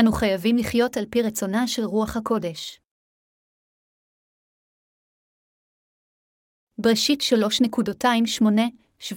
אנו חייבים לחיות על פי רצונה של רוח הקודש. בראשית 3.28-17,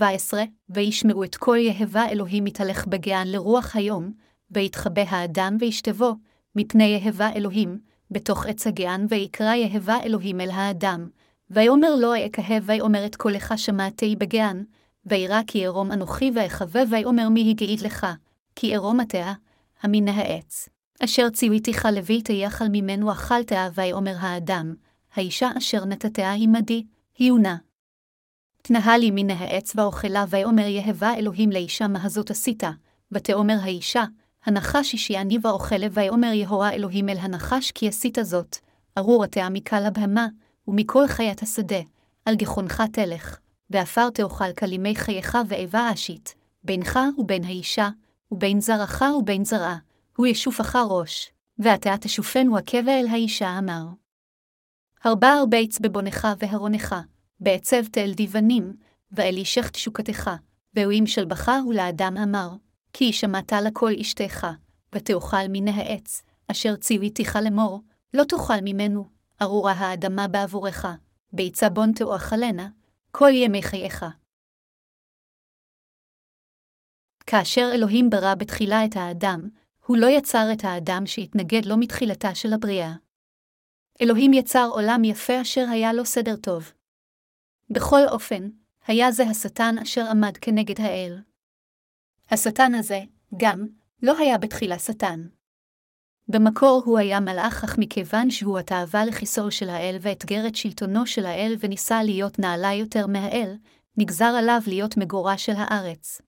וישמעו את כל יהבה אלוהים מתהלך בגען לרוח היום, ויתחבא האדם וישתבו, מפני יהבה אלוהים, בתוך עץ הגען, ויקרא יהבה אלוהים אל האדם. ויאמר לו אכהה ויאמר את קולך שמעתי בגען, וירא כי ערום אנוכי ואחווה ויאמר מי הגעית לך, כי ערום התאה, המן העץ. אשר ציוויתיך לביתה יחל ממנו אכלת, ויאמר האדם, האישה אשר נתתיה עמדי, היונה. תנהה לי מן העץ ואוכלה, ויאמר יהבה אלוהים לאישה מה הזאת עשית, ותאמר האישה, הנחש השיעני ואוכלה, ויאמר יהוה אלוהים אל הנחש כי עשית זאת, ארור התאה מקל הבהמה, ומכל חיית השדה, על גחונך תלך, ועפר תאכל כלימי חייך ואיבה אשית, בינך ובין האישה, ובין זרעך ובין זרעה, הוא ישופך ראש, ואתה תשופנו עקבה אל האישה אמר. הרבה ארביץ בבונך והרונך, בעצב תל דיבנים, ואל אישך תשוקתך, ואוהים שלבך ולאדם אמר, כי שמעת לכל אשתך, ותאכל מן העץ, אשר ציוויתיך לאמור, לא תאכל ממנו, ארורה האדמה בעבורך, ביצה בון תאכלנה, כל ימי חייך. כאשר אלוהים ברא בתחילה את האדם, הוא לא יצר את האדם שהתנגד לו מתחילתה של הבריאה. אלוהים יצר עולם יפה אשר היה לו סדר טוב. בכל אופן, היה זה השטן אשר עמד כנגד האל. השטן הזה, גם, לא היה בתחילה שטן. במקור הוא היה מלאך, אך מכיוון שהוא התאווה לחיסור של האל ואתגר את שלטונו של האל וניסה להיות נעלה יותר מהאל, נגזר עליו להיות מגורש של הארץ.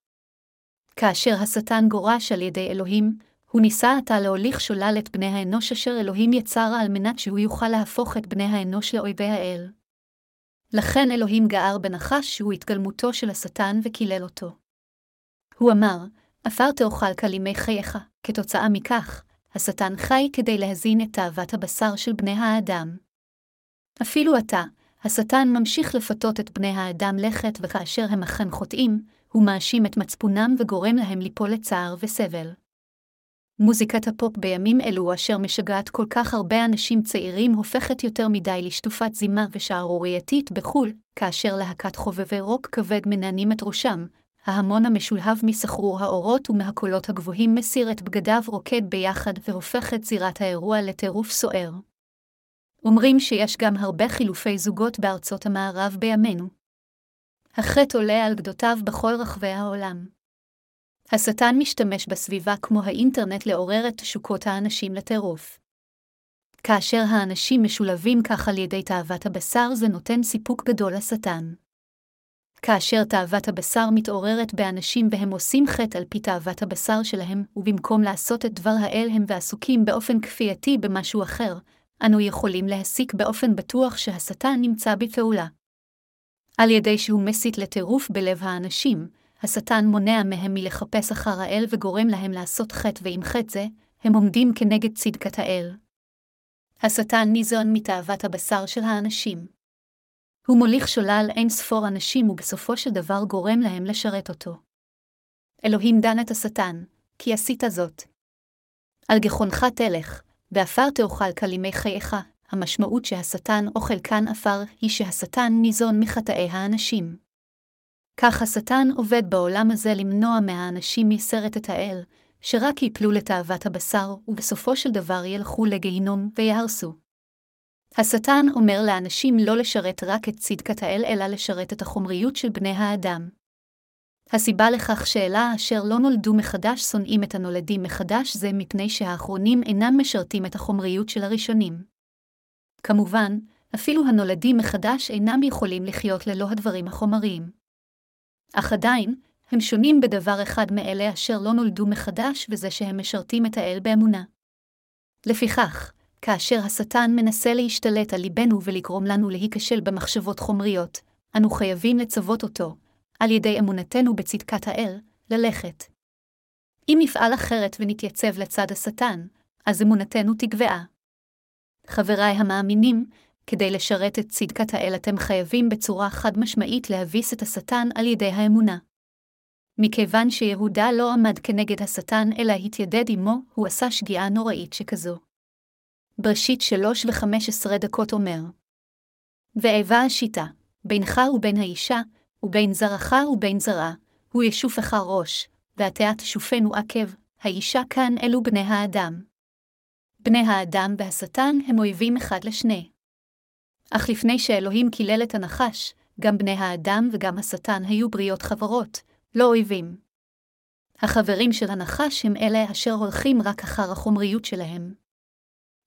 כאשר השטן גורש על ידי אלוהים, הוא ניסה עתה להוליך שולל את בני האנוש אשר אלוהים יצר על מנת שהוא יוכל להפוך את בני האנוש לאויבי האל. לכן אלוהים גער בנחש שהוא התגלמותו של השטן וקילל אותו. הוא אמר, עפר תאכל כלימי חייך, כתוצאה מכך, השטן חי כדי להזין את תאוות הבשר של בני האדם. אפילו עתה, השטן ממשיך לפתות את בני האדם לכת, וכאשר הם אכן חוטאים, הוא מאשים את מצפונם וגורם להם ליפול לצער וסבל. מוזיקת הפופ בימים אלו, אשר משגעת כל כך הרבה אנשים צעירים, הופכת יותר מדי לשטופת זימה ושערורייתית בחו"ל, כאשר להקת חובבי רוק כבד מנענים את ראשם, ההמון המשולהב מסחרור האורות ומהקולות הגבוהים מסיר את בגדיו רוקד ביחד והופך את זירת האירוע לטירוף סוער. אומרים שיש גם הרבה חילופי זוגות בארצות המערב בימינו. החטא עולה על גדותיו בכל רחבי העולם. השטן משתמש בסביבה כמו האינטרנט לעורר את תשוקות האנשים לטירוף. כאשר האנשים משולבים כך על ידי תאוות הבשר, זה נותן סיפוק גדול לשטן. כאשר תאוות הבשר מתעוררת באנשים והם עושים חטא על פי תאוות הבשר שלהם, ובמקום לעשות את דבר האל הם ועסוקים באופן כפייתי במשהו אחר, אנו יכולים להסיק באופן בטוח שהשטן נמצא בפעולה. על ידי שהוא מסית לטירוף בלב האנשים, השטן מונע מהם מלחפש אחר האל וגורם להם לעשות חטא ועם חטא זה, הם עומדים כנגד צדקת האל. השטן ניזון מתאוות הבשר של האנשים. הוא מוליך שולל אין ספור אנשים ובסופו של דבר גורם להם לשרת אותו. אלוהים דן את השטן, כי עשית זאת. על גחונך תלך, ועפר תאכל כלימי חייך, המשמעות שהשטן אוכל כאן עפר היא שהשטן ניזון מחטאי האנשים. כך השטן עובד בעולם הזה למנוע מהאנשים מסרט את האל, שרק יפלו לתאוות הבשר, ובסופו של דבר ילכו לגיהינום ויהרסו. השטן אומר לאנשים לא לשרת רק את צדקת האל, אלא לשרת את החומריות של בני האדם. הסיבה לכך שאלה אשר לא נולדו מחדש שונאים את הנולדים מחדש זה מפני שהאחרונים אינם משרתים את החומריות של הראשונים. כמובן, אפילו הנולדים מחדש אינם יכולים לחיות ללא הדברים החומריים. אך עדיין, הם שונים בדבר אחד מאלה אשר לא נולדו מחדש, וזה שהם משרתים את האל באמונה. לפיכך, כאשר השטן מנסה להשתלט על ליבנו ולגרום לנו להיכשל במחשבות חומריות, אנו חייבים לצוות אותו, על ידי אמונתנו בצדקת האל, ללכת. אם נפעל אחרת ונתייצב לצד השטן, אז אמונתנו תגבעה. חבריי המאמינים, כדי לשרת את צדקת האל אתם חייבים בצורה חד משמעית להביס את השטן על ידי האמונה. מכיוון שיהודה לא עמד כנגד השטן אלא התיידד עמו, הוא עשה שגיאה נוראית שכזו. בראשית שלוש וחמש עשרה דקות אומר ואיבה השיטה, בינך ובין האישה, ובין זרעך ובין זרעה, הוא ישופך ראש, ועתה תשופנו עקב, האישה כאן אלו בני האדם. בני האדם והשטן הם אויבים אחד לשני. אך לפני שאלוהים קילל את הנחש, גם בני האדם וגם השטן היו בריות חברות, לא אויבים. החברים של הנחש הם אלה אשר הולכים רק אחר החומריות שלהם.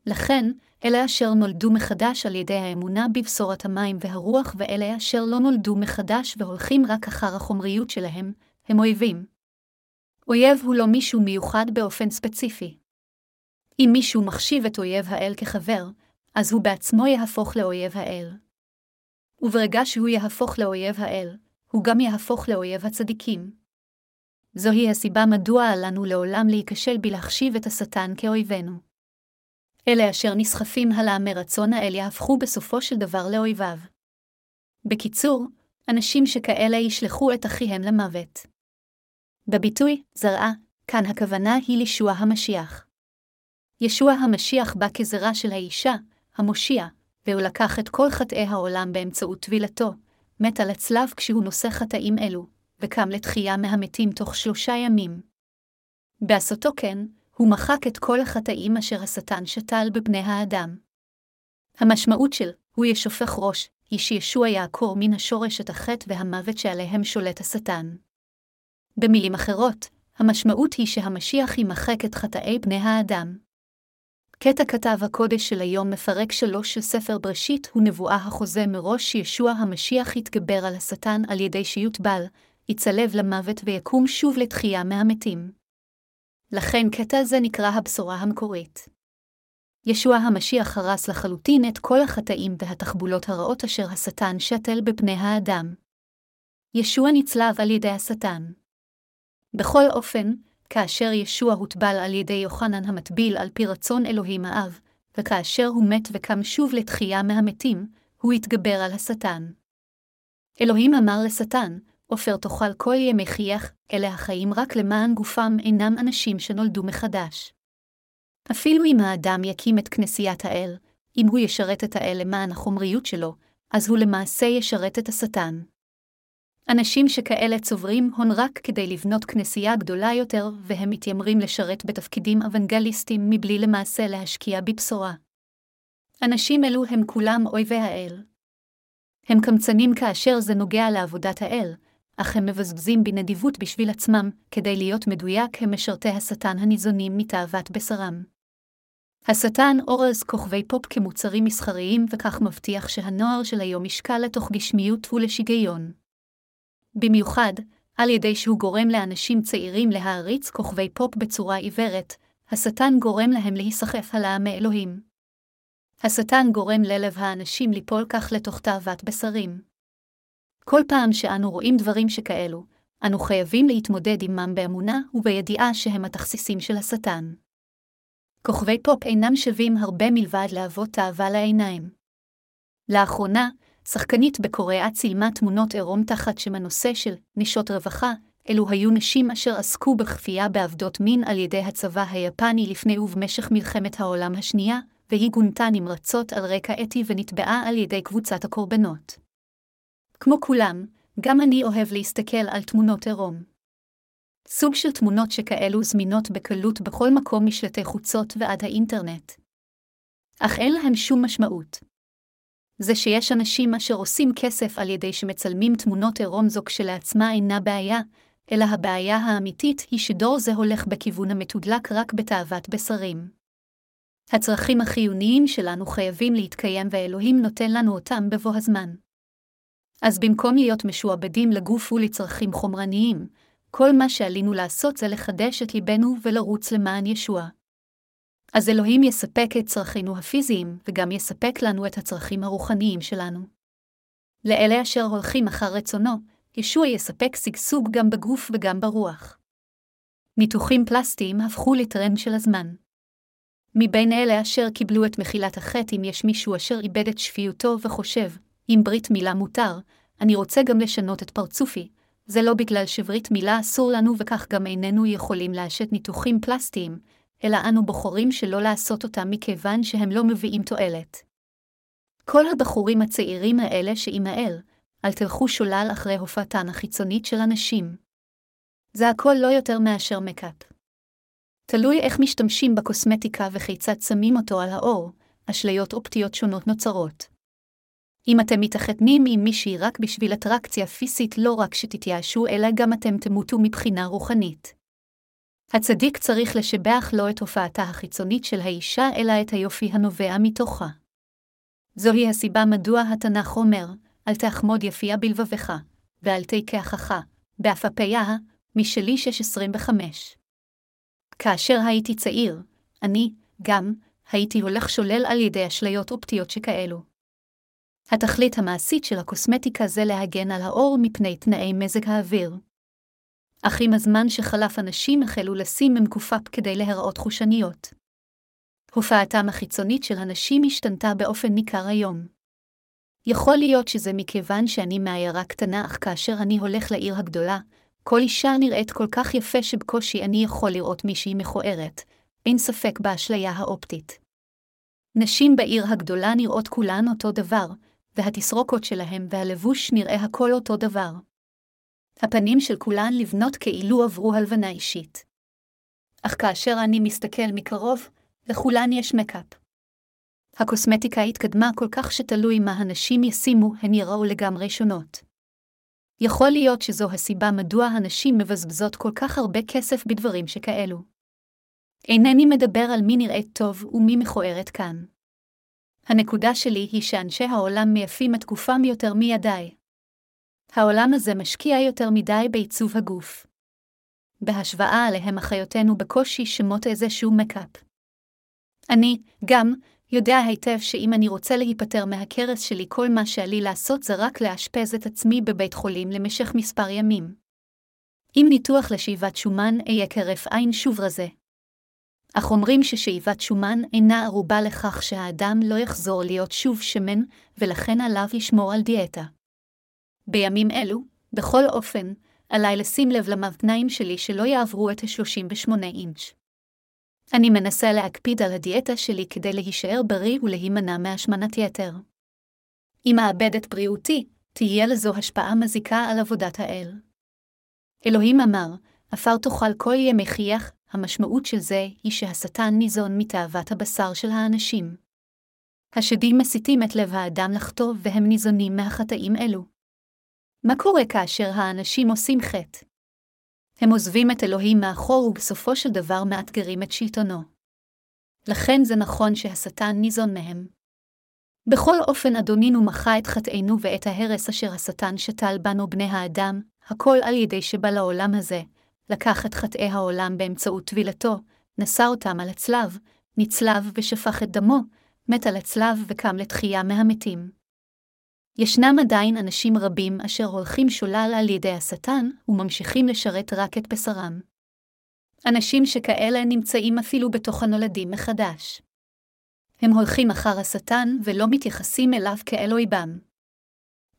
לכן, אלה אשר נולדו מחדש על ידי האמונה בבשורת המים והרוח, ואלה אשר לא נולדו מחדש והולכים רק אחר החומריות שלהם, הם אויבים. אויב הוא לא מישהו מיוחד באופן ספציפי. אם מישהו מחשיב את אויב האל כחבר, אז הוא בעצמו יהפוך לאויב האל. וברגע שהוא יהפוך לאויב האל, הוא גם יהפוך לאויב הצדיקים. זוהי הסיבה מדוע עלינו לעולם להיכשל בלהחשיב את השטן כאויבינו. אלה אשר נסחפים הלאה מרצון האל יהפכו בסופו של דבר לאויביו. בקיצור, אנשים שכאלה ישלחו את אחיהם למוות. בביטוי זרעה, כאן הכוונה היא לישוע המשיח. ישוע המשיח בא כזרע של האישה, המושיע, והוא לקח את כל חטאי העולם באמצעות טבילתו, מת על הצלב כשהוא נושא חטאים אלו, וקם לתחייה מהמתים תוך שלושה ימים. בעשותו כן, הוא מחק את כל החטאים אשר השטן שתל בבני האדם. המשמעות של "הוא ישופך ראש" היא שישוע יעקור מן השורש את החטא והמוות שעליהם שולט השטן. במילים אחרות, המשמעות היא שהמשיח ימחק את חטאי בני האדם. קטע כתב הקודש של היום מפרק שלוש של ספר בראשית הוא נבואה החוזה מראש שישוע המשיח יתגבר על השטן על ידי שיוטבל, יצלב למוות ויקום שוב לתחייה מהמתים. לכן קטע זה נקרא הבשורה המקורית. ישוע המשיח הרס לחלוטין את כל החטאים והתחבולות הרעות אשר השטן שתל בבני האדם. ישוע נצלב על ידי השטן. בכל אופן, כאשר ישוע הוטבל על ידי יוחנן המטביל על פי רצון אלוהים האב, וכאשר הוא מת וקם שוב לתחייה מהמתים, הוא התגבר על השטן. אלוהים אמר לשטן, עופר תאכל כל ימי חייך, אלה החיים רק למען גופם אינם אנשים שנולדו מחדש. אפילו אם האדם יקים את כנסיית האל, אם הוא ישרת את האל למען החומריות שלו, אז הוא למעשה ישרת את השטן. אנשים שכאלה צוברים הון רק כדי לבנות כנסייה גדולה יותר, והם מתיימרים לשרת בתפקידים אוונגליסטיים מבלי למעשה להשקיע בבשורה. אנשים אלו הם כולם אויבי האל. הם קמצנים כאשר זה נוגע לעבודת האל, אך הם מבזבזים בנדיבות בשביל עצמם, כדי להיות מדויק הם משרתי השטן הניזונים מתאוות בשרם. השטן אורז כוכבי פופ כמוצרים מסחריים, וכך מבטיח שהנוער של היום ישקע לתוך גשמיות ולשיגיון. במיוחד, על ידי שהוא גורם לאנשים צעירים להעריץ כוכבי פופ בצורה עיוורת, השטן גורם להם להיסחף הלאה מאלוהים. השטן גורם ללב האנשים ליפול כך לתוך תאוות בשרים. כל פעם שאנו רואים דברים שכאלו, אנו חייבים להתמודד עמם באמונה ובידיעה שהם התכסיסים של השטן. כוכבי פופ אינם שווים הרבה מלבד להוות תאווה לעיניים. לאחרונה, שחקנית בקוריאה צילמה תמונות עירום תחת שם הנושא של נשות רווחה, אלו היו נשים אשר עסקו בכפייה בעבדות מין על ידי הצבא היפני לפני ובמשך מלחמת העולם השנייה, והיא גונתה נמרצות על רקע אתי ונתבעה על ידי קבוצת הקורבנות. כמו כולם, גם אני אוהב להסתכל על תמונות עירום. סוג של תמונות שכאלו זמינות בקלות בכל מקום משלטי חוצות ועד האינטרנט. אך אין להם שום משמעות. זה שיש אנשים אשר עושים כסף על ידי שמצלמים תמונות עירום זו כשלעצמה אינה בעיה, אלא הבעיה האמיתית היא שדור זה הולך בכיוון המתודלק רק בתאוות בשרים. הצרכים החיוניים שלנו חייבים להתקיים ואלוהים נותן לנו אותם בבוא הזמן. אז במקום להיות משועבדים לגוף ולצרכים חומרניים, כל מה שעלינו לעשות זה לחדש את ליבנו ולרוץ למען ישוע. אז אלוהים יספק את צרכינו הפיזיים, וגם יספק לנו את הצרכים הרוחניים שלנו. לאלה אשר הולכים אחר רצונו, ישוע יספק שגשוג גם בגוף וגם ברוח. ניתוחים פלסטיים הפכו לטרנד של הזמן. מבין אלה אשר קיבלו את מחילת החטא אם יש מישהו אשר איבד את שפיותו וחושב, אם ברית מילה מותר, אני רוצה גם לשנות את פרצופי, זה לא בגלל שברית מילה אסור לנו וכך גם איננו יכולים לאשת ניתוחים פלסטיים, אלא אנו בוחרים שלא לעשות אותם מכיוון שהם לא מביאים תועלת. כל הבחורים הצעירים האלה שעמאל, אל תלכו שולל אחרי הופעתן החיצונית של אנשים. זה הכל לא יותר מאשר מקאפ. תלוי איך משתמשים בקוסמטיקה וכיצד שמים אותו על האור, אשליות אופטיות שונות נוצרות. אם אתם מתחתנים עם מישהי רק בשביל אטרקציה פיזית, לא רק שתתייאשו, אלא גם אתם תמותו מבחינה רוחנית. הצדיק צריך לשבח לא את הופעתה החיצונית של האישה, אלא את היופי הנובע מתוכה. זוהי הסיבה מדוע התנ"ך אומר, אל תחמוד יפייה בלבבך, ואל תיקחך, באפפיה, משלי 6.25. כאשר הייתי צעיר, אני, גם, הייתי הולך שולל על ידי אשליות אופטיות שכאלו. התכלית המעשית של הקוסמטיקה זה להגן על האור מפני תנאי מזג האוויר. אך עם הזמן שחלף אנשים החלו לשים ממקופף כדי להראות חושניות. הופעתם החיצונית של הנשים השתנתה באופן ניכר היום. יכול להיות שזה מכיוון שאני מעיירה קטנה, אך כאשר אני הולך לעיר הגדולה, כל אישה נראית כל כך יפה שבקושי אני יכול לראות מישהי מכוערת, אין ספק באשליה האופטית. נשים בעיר הגדולה נראות כולן אותו דבר, והתסרוקות שלהם והלבוש נראה הכל אותו דבר. הפנים של כולן לבנות כאילו עברו הלבנה אישית. אך כאשר אני מסתכל מקרוב, לכולן יש מקאפ. הקוסמטיקה התקדמה כל כך שתלוי מה הנשים ישימו, הן יראו לגמרי שונות. יכול להיות שזו הסיבה מדוע הנשים מבזבזות כל כך הרבה כסף בדברים שכאלו. אינני מדבר על מי נראית טוב ומי מכוערת כאן. הנקודה שלי היא שאנשי העולם מייפים את גופם יותר מידיי. העולם הזה משקיע יותר מדי בעיצוב הגוף. בהשוואה עליהם אחיותינו בקושי שמות איזשהו מקאפ. אני, גם, יודע היטב שאם אני רוצה להיפטר מהכרס שלי, כל מה שעלי לעשות זה רק לאשפז את עצמי בבית חולים למשך מספר ימים. עם ניתוח לשאיבת שומן, אהיה כרף עין שוב רזה. אך אומרים ששאיבת שומן אינה ערובה לכך שהאדם לא יחזור להיות שוב שמן, ולכן עליו לשמור על דיאטה. בימים אלו, בכל אופן, עליי לשים לב למבניים שלי שלא יעברו את ה-38 אינץ'. אני מנסה להקפיד על הדיאטה שלי כדי להישאר בריא ולהימנע מהשמנת יתר. אם אאבד את בריאותי, תהיה לזו השפעה מזיקה על עבודת האל. אלוהים אמר, עפר תאכל כל ימי חייך, המשמעות של זה היא שהשטן ניזון מתאוות הבשר של האנשים. השדים מסיתים את לב האדם לחטוא והם ניזונים מהחטאים אלו. מה קורה כאשר האנשים עושים חטא? הם עוזבים את אלוהים מאחור ובסופו של דבר מאתגרים את שלטונו. לכן זה נכון שהשטן ניזון מהם. בכל אופן אדונינו מחה את חטאינו ואת ההרס אשר השטן שתל בנו בני האדם, הכל על ידי שבא לעולם הזה, לקח את חטאי העולם באמצעות טבילתו, נשא אותם על הצלב, נצלב ושפך את דמו, מת על הצלב וקם לתחייה מהמתים. ישנם עדיין אנשים רבים אשר הולכים שולל על ידי השטן וממשיכים לשרת רק את בשרם. אנשים שכאלה נמצאים אפילו בתוך הנולדים מחדש. הם הולכים אחר השטן ולא מתייחסים אליו כאל אויבם.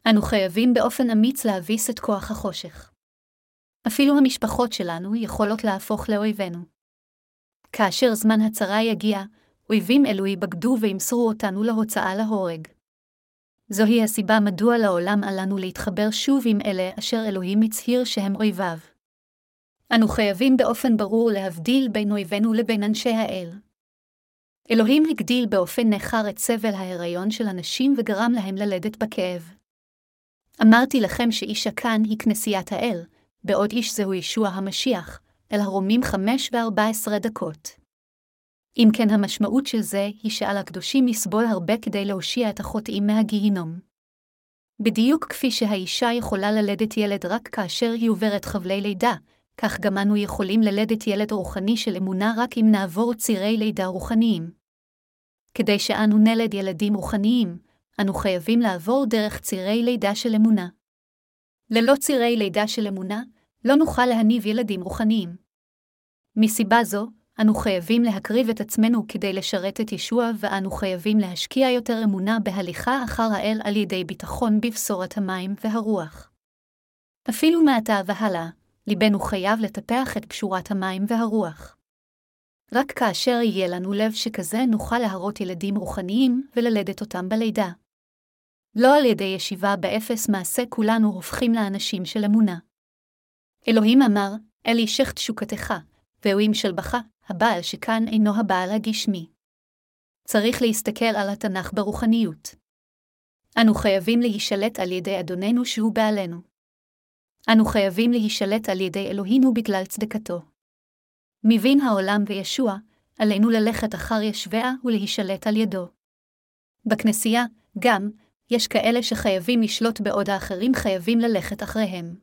אנו חייבים באופן אמיץ להביס את כוח החושך. אפילו המשפחות שלנו יכולות להפוך לאויבינו. כאשר זמן הצרה יגיע, אויבים אלו יבגדו וימסרו אותנו להוצאה להורג. זוהי הסיבה מדוע לעולם אל לנו להתחבר שוב עם אלה אשר אלוהים הצהיר שהם אויביו. אנו חייבים באופן ברור להבדיל בין אויבינו לבין אנשי האל. אלוהים הגדיל באופן ניכר את סבל ההיריון של הנשים וגרם להם ללדת בכאב. אמרתי לכם שאישה כאן היא כנסיית האל, בעוד איש זהו ישוע המשיח, אל הרומים חמש וארבע עשרה דקות. אם כן המשמעות של זה היא שעל הקדושים לסבול הרבה כדי להושיע את החוטאים מהגיהינום. בדיוק כפי שהאישה יכולה ללדת ילד רק כאשר היא עוברת חבלי לידה, כך גם אנו יכולים ללדת ילד רוחני של אמונה רק אם נעבור צירי לידה רוחניים. כדי שאנו נלד ילדים רוחניים, אנו חייבים לעבור דרך צירי לידה של אמונה. ללא צירי לידה של אמונה, לא נוכל להניב ילדים רוחניים. מסיבה זו, אנו חייבים להקריב את עצמנו כדי לשרת את ישוע, ואנו חייבים להשקיע יותר אמונה בהליכה אחר האל על ידי ביטחון בבשורת המים והרוח. אפילו מעתה והלאה, ליבנו חייב לטפח את קשורת המים והרוח. רק כאשר יהיה לנו לב שכזה נוכל להרות ילדים רוחניים וללדת אותם בלידה. לא על ידי ישיבה באפס מעשה כולנו הופכים לאנשים של אמונה. אלוהים אמר, אל אישך תשוקתך, והוא ימשלבך, הבעל שכאן אינו הבעל הגשמי. צריך להסתכל על התנ"ך ברוחניות. אנו חייבים להישלט על ידי אדוננו שהוא בעלנו. אנו חייבים להישלט על ידי אלוהינו בגלל צדקתו. מבין העולם וישוע, עלינו ללכת אחר ישביה ולהישלט על ידו. בכנסייה, גם, יש כאלה שחייבים לשלוט בעוד האחרים חייבים ללכת אחריהם.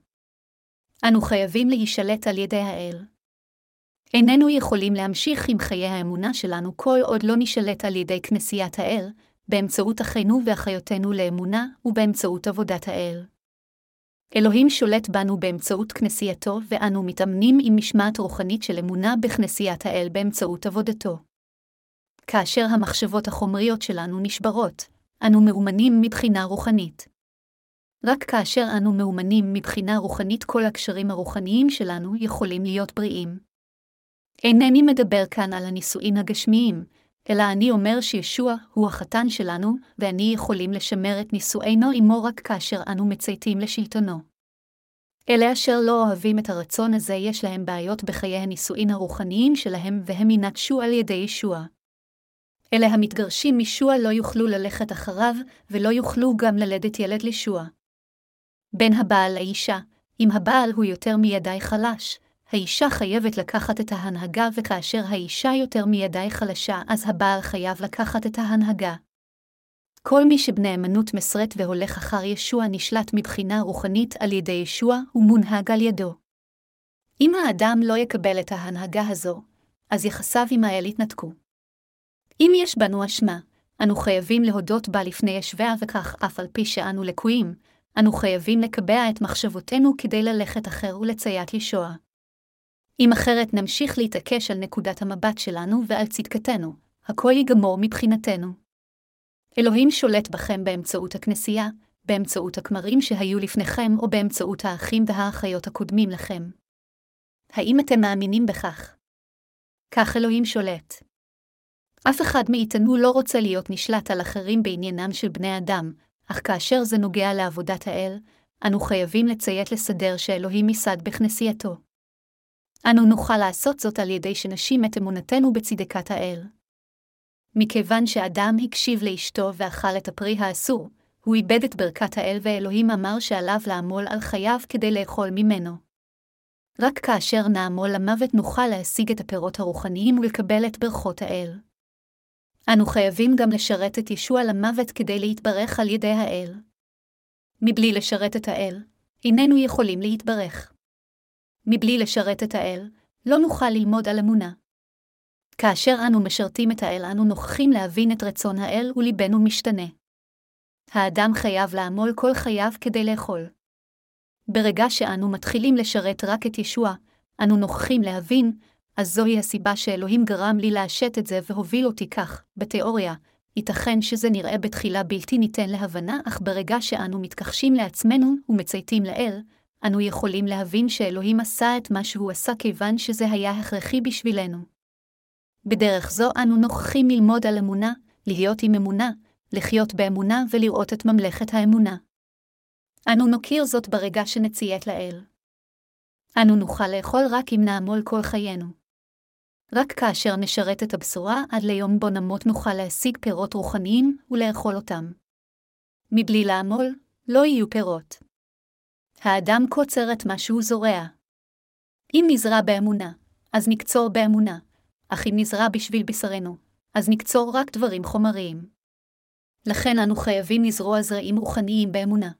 אנו חייבים להישלט על ידי האל. איננו יכולים להמשיך עם חיי האמונה שלנו כל עוד לא נשלט על ידי כנסיית האל, באמצעות אחינו ואחיותינו לאמונה ובאמצעות עבודת האל. אלוהים שולט בנו באמצעות כנסייתו, ואנו מתאמנים עם משמעת רוחנית של אמונה בכנסיית האל באמצעות עבודתו. כאשר המחשבות החומריות שלנו נשברות, אנו מאומנים מבחינה רוחנית. רק כאשר אנו מאומנים מבחינה רוחנית כל הקשרים הרוחניים שלנו יכולים להיות בריאים. אינני מדבר כאן על הנישואין הגשמיים, אלא אני אומר שישוע הוא החתן שלנו, ואני יכולים לשמר את נישואינו עמו רק כאשר אנו מצייתים לשלטונו. אלה אשר לא אוהבים את הרצון הזה יש להם בעיות בחיי הנישואין הרוחניים שלהם, והם ינטשו על ידי ישוע. אלה המתגרשים מישוע לא יוכלו ללכת אחריו, ולא יוכלו גם ללדת ילד לישוע. בין הבעל לאישה, אם הבעל הוא יותר מידי חלש, האישה חייבת לקחת את ההנהגה, וכאשר האישה יותר מידי חלשה, אז הבעל חייב לקחת את ההנהגה. כל מי שבנאמנות מסרת והולך אחר ישוע נשלט מבחינה רוחנית על ידי ישוע ומונהג על ידו. אם האדם לא יקבל את ההנהגה הזו, אז יחסיו עם האל יתנתקו. אם יש בנו אשמה, אנו חייבים להודות בה לפני ישביה וכך אף על פי שאנו לקויים, אנו חייבים לקבע את מחשבותינו כדי ללכת אחר ולציית ישוע. אם אחרת נמשיך להתעקש על נקודת המבט שלנו ועל צדקתנו, הכל ייגמור מבחינתנו. אלוהים שולט בכם באמצעות הכנסייה, באמצעות הכמרים שהיו לפניכם או באמצעות האחים והאחיות הקודמים לכם. האם אתם מאמינים בכך? כך אלוהים שולט. אף אחד מאיתנו לא רוצה להיות נשלט על אחרים בעניינם של בני אדם, אך כאשר זה נוגע לעבודת האל, אנו חייבים לציית לסדר שאלוהים ייסד בכנסייתו. אנו נוכל לעשות זאת על ידי שנשים את אמונתנו בצדקת האל. מכיוון שאדם הקשיב לאשתו ואכל את הפרי האסור, הוא איבד את ברכת האל ואלוהים אמר שעליו לעמול על חייו כדי לאכול ממנו. רק כאשר נעמול למוות נוכל להשיג את הפירות הרוחניים ולקבל את ברכות האל. אנו חייבים גם לשרת את ישוע למוות כדי להתברך על ידי האל. מבלי לשרת את האל, איננו יכולים להתברך. מבלי לשרת את האל, לא נוכל ללמוד על אמונה. כאשר אנו משרתים את האל, אנו נוכחים להבין את רצון האל וליבנו משתנה. האדם חייב לעמול כל חייו כדי לאכול. ברגע שאנו מתחילים לשרת רק את ישוע, אנו נוכחים להבין, אז זוהי הסיבה שאלוהים גרם לי לעשת את זה והוביל אותי כך, בתיאוריה, ייתכן שזה נראה בתחילה בלתי ניתן להבנה, אך ברגע שאנו מתכחשים לעצמנו ומצייתים לאל, אנו יכולים להבין שאלוהים עשה את מה שהוא עשה כיוון שזה היה הכרחי בשבילנו. בדרך זו אנו נוכחים ללמוד על אמונה, להיות עם אמונה, לחיות באמונה ולראות את ממלכת האמונה. אנו נוקיר זאת ברגע שנציית לאל. אנו נוכל לאכול רק אם נעמול כל חיינו. רק כאשר נשרת את הבשורה עד ליום בו נמות נוכל להשיג פירות רוחניים ולאכול אותם. מבלי לעמול, לא יהיו פירות. האדם קוצר את מה שהוא זורע. אם נזרע באמונה, אז נקצור באמונה, אך אם נזרע בשביל בשרנו, אז נקצור רק דברים חומריים. לכן אנו חייבים לזרוע זרעים רוחניים באמונה.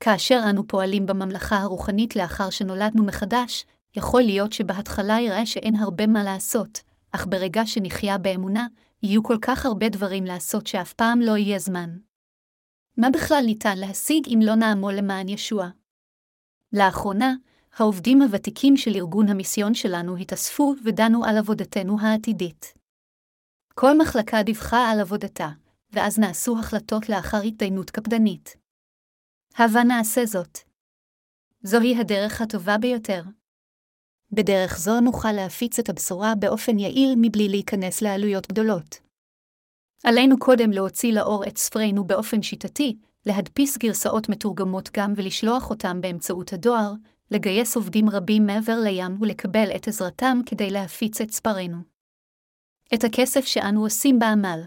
כאשר אנו פועלים בממלכה הרוחנית לאחר שנולדנו מחדש, יכול להיות שבהתחלה יראה שאין הרבה מה לעשות, אך ברגע שנחיה באמונה, יהיו כל כך הרבה דברים לעשות שאף פעם לא יהיה זמן. מה בכלל ניתן להשיג אם לא נעמול למען ישוע? לאחרונה, העובדים הוותיקים של ארגון המיסיון שלנו התאספו ודנו על עבודתנו העתידית. כל מחלקה דיווחה על עבודתה, ואז נעשו החלטות לאחר התדיינות קפדנית. הבה נעשה זאת. זוהי הדרך הטובה ביותר. בדרך זו נוכל להפיץ את הבשורה באופן יעיל מבלי להיכנס לעלויות גדולות. עלינו קודם להוציא לאור את ספרינו באופן שיטתי, להדפיס גרסאות מתורגמות גם ולשלוח אותם באמצעות הדואר, לגייס עובדים רבים מעבר לים ולקבל את עזרתם כדי להפיץ את ספרינו. את הכסף שאנו עושים בעמל,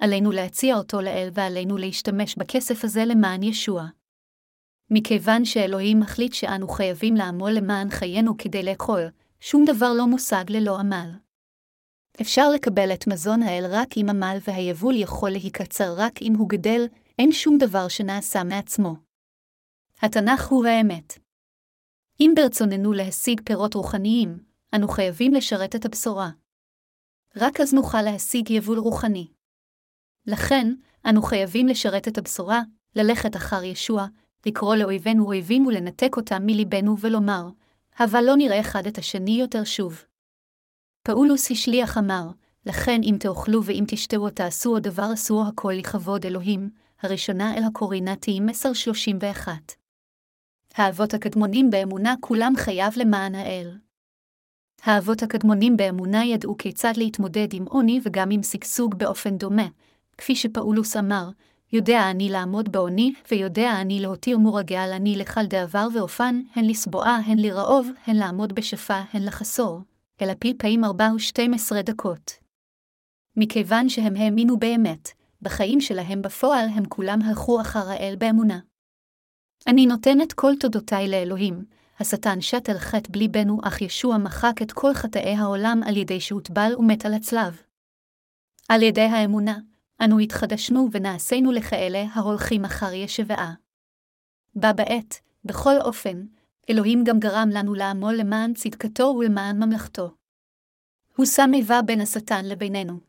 עלינו להציע אותו לאל ועלינו להשתמש בכסף הזה למען ישוע. מכיוון שאלוהים מחליט שאנו חייבים לעמול למען חיינו כדי לאכול, שום דבר לא מושג ללא עמל. אפשר לקבל את מזון האל רק אם עמל והיבול יכול להיקצר רק אם הוא גדל, אין שום דבר שנעשה מעצמו. התנ"ך הוא האמת. אם ברצוננו להשיג פירות רוחניים, אנו חייבים לשרת את הבשורה. רק אז נוכל להשיג יבול רוחני. לכן, אנו חייבים לשרת את הבשורה, ללכת אחר ישוע, לקרוא לאויבינו אויבים ולנתק אותם מליבנו ולומר, אבל לא נראה אחד את השני יותר שוב. פאולוס השליח אמר, לכן אם תאכלו ואם תשתהו תעשו עוד דבר עשו הכל לכבוד אלוהים, הראשונה אל הקורינתיים 10:31. האבות הקדמונים באמונה כולם חייב למען האל. האבות הקדמונים באמונה ידעו כיצד להתמודד עם עוני וגם עם שגשוג באופן דומה, כפי שפאולוס אמר, יודע אני לעמוד בעוני, ויודע אני להותיר מורגע על אני לכל דעבר ואופן, הן לסבועה, הן לרעוב, הן לעמוד בשפה, הן לחסור, אלא פי פעמים ארבע ושתים עשרה דקות. מכיוון שהם האמינו באמת, בחיים שלהם בפועל הם כולם הלכו אחר האל באמונה. אני נותנת כל תודותיי לאלוהים, השטן שט על חטא בליבנו, אך ישוע מחק את כל חטאי העולם על ידי שהוטבל ומת על הצלב. על ידי האמונה, אנו התחדשנו ונעשינו לכאלה ההולכים אחר ישבעה. בה בעת, בכל אופן, אלוהים גם גרם לנו לעמול למען צדקתו ולמען ממלכתו. הוא שם איבה בין השטן לבינינו.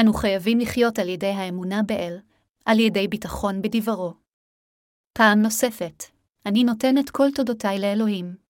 אנו חייבים לחיות על ידי האמונה באל, על ידי ביטחון בדברו. פעם נוספת, אני נותנת כל תודותיי לאלוהים.